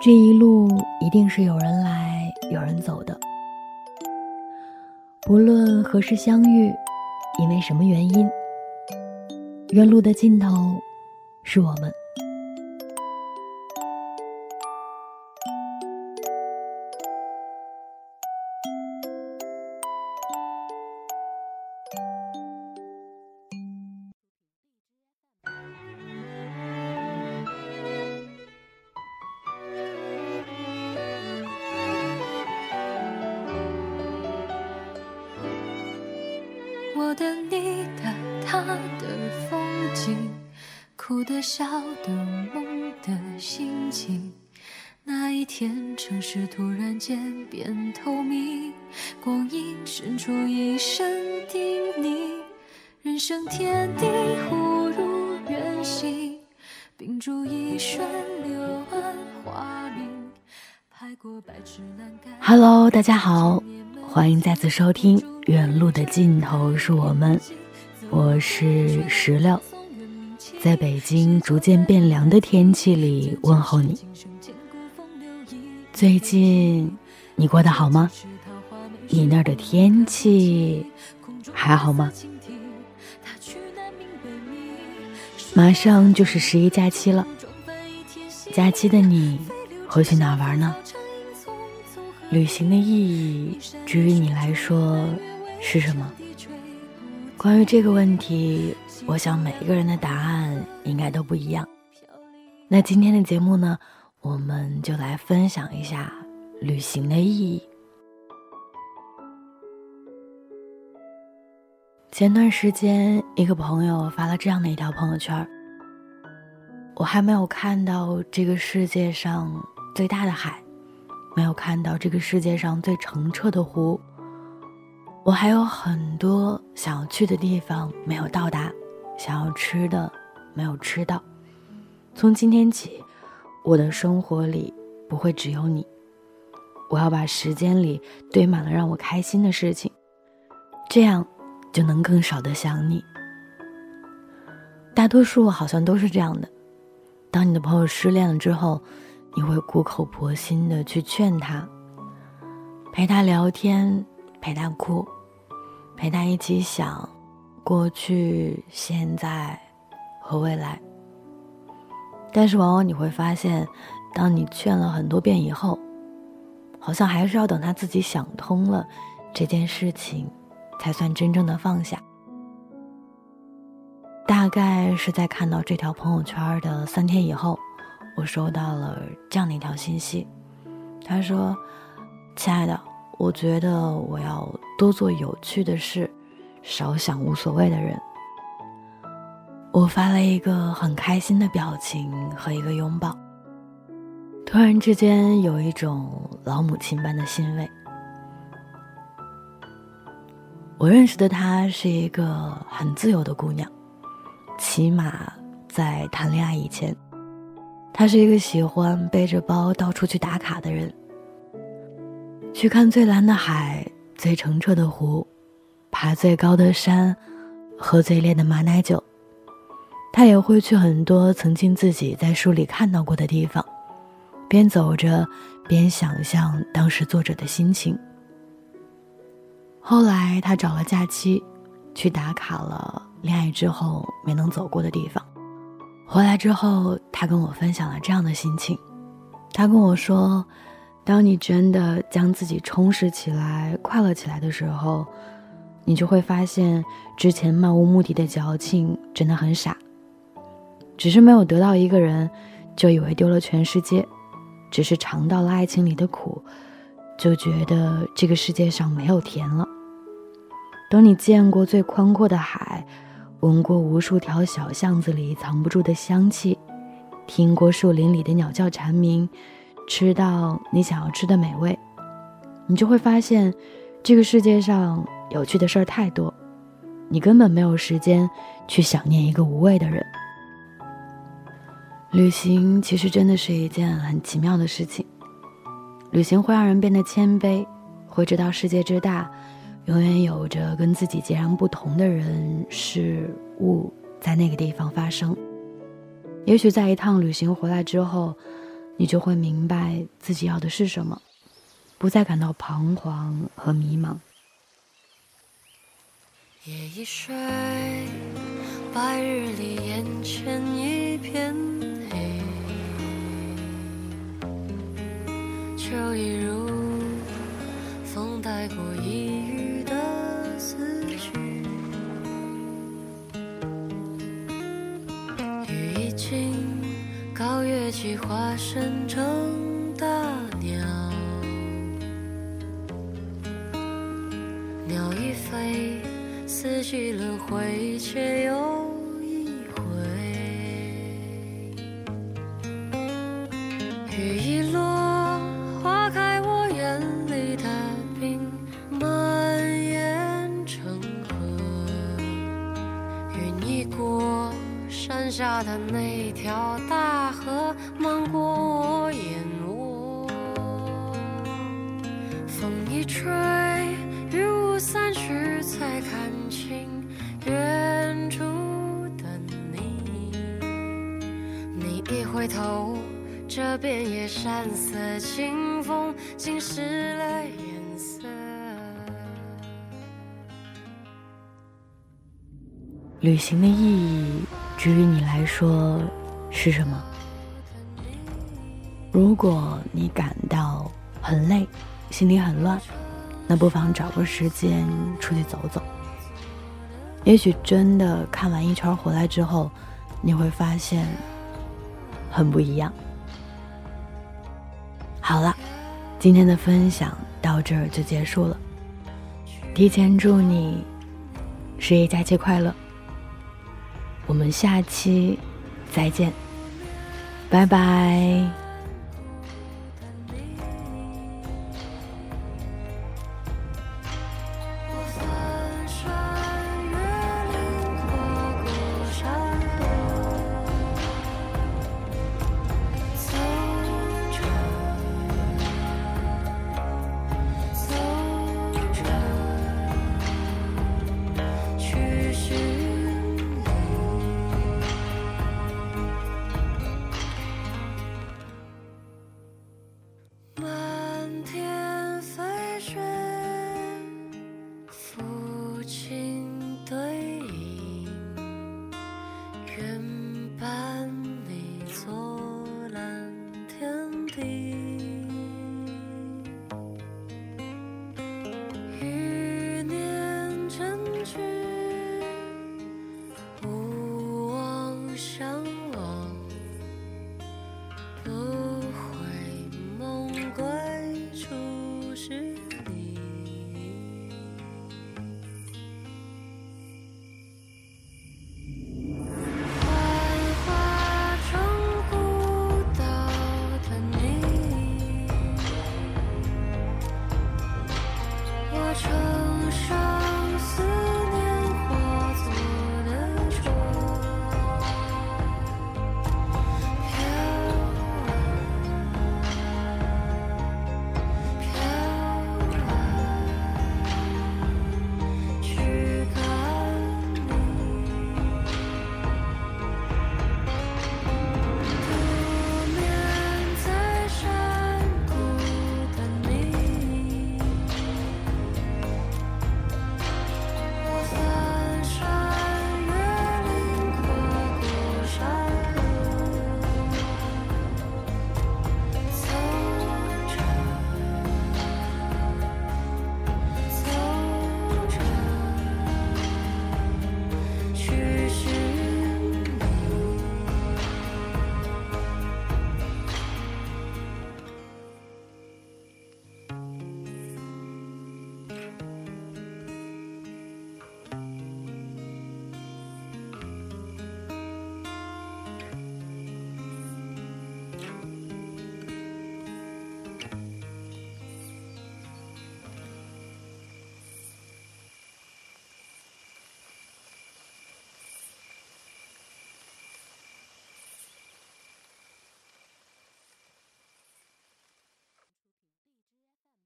这一路一定是有人来有人走的，不论何时相遇，因为什么原因，原路的尽头是我们。我的、你的、他的风景，哭的、笑的、梦的心情。那一天，城市突然间变透明，光阴深处一声叮咛，人生天地忽如远行，秉烛一瞬柳暗花明，Hello，大家好，欢迎再次收听《远路的尽头是我们》，我是石榴，在北京逐渐变凉的天气里问候你。最近你过得好吗？你那儿的天气还好吗？马上就是十一假期了，假期的你会去哪玩呢？旅行的意义，至于你来说是什么？关于这个问题，我想每一个人的答案应该都不一样。那今天的节目呢，我们就来分享一下旅行的意义。前段时间，一个朋友发了这样的一条朋友圈我还没有看到这个世界上最大的海，没有看到这个世界上最澄澈的湖。我还有很多想要去的地方没有到达，想要吃的没有吃到。从今天起，我的生活里不会只有你。我要把时间里堆满了让我开心的事情，这样就能更少的想你。大多数好像都是这样的。当你的朋友失恋了之后，你会苦口婆心的去劝他，陪他聊天，陪他哭，陪他一起想过去、现在和未来。但是往往你会发现，当你劝了很多遍以后，好像还是要等他自己想通了这件事情，才算真正的放下。大概是在看到这条朋友圈的三天以后，我收到了这样的一条信息。他说：“亲爱的，我觉得我要多做有趣的事，少想无所谓的人。”我发了一个很开心的表情和一个拥抱。突然之间有一种老母亲般的欣慰。我认识的她是一个很自由的姑娘。起码在谈恋爱以前，他是一个喜欢背着包到处去打卡的人，去看最蓝的海、最澄澈的湖、爬最高的山、喝最烈的马奶酒。他也会去很多曾经自己在书里看到过的地方，边走着边想象当时作者的心情。后来他找了假期，去打卡了。恋爱之后没能走过的地方，回来之后，他跟我分享了这样的心情。他跟我说：“当你真的将自己充实起来、快乐起来的时候，你就会发现之前漫无目的的矫情真的很傻。只是没有得到一个人，就以为丢了全世界；只是尝到了爱情里的苦，就觉得这个世界上没有甜了。等你见过最宽阔的海。”闻过无数条小巷子里藏不住的香气，听过树林里的鸟叫蝉鸣，吃到你想要吃的美味，你就会发现，这个世界上有趣的事儿太多，你根本没有时间去想念一个无味的人。旅行其实真的是一件很奇妙的事情，旅行会让人变得谦卑，会知道世界之大。永远有着跟自己截然不同的人事物在那个地方发生。也许在一趟旅行回来之后，你就会明白自己要的是什么，不再感到彷徨和迷茫。夜已睡，白日里眼前一片黑，秋意如风带过一隅化身成大鸟，鸟一飞。四季轮回，却又的那条大河漫过我眼窝。风一吹，雨雾散去，才看清。远处的你，你一回头，这遍野山色，清风浸湿了颜色。旅行的意义，至于你来说是什么？如果你感到很累，心里很乱，那不妨找个时间出去走走。也许真的看完一圈回来之后，你会发现很不一样。好了，今天的分享到这儿就结束了。提前祝你十一假期快乐，我们下期再见，拜拜。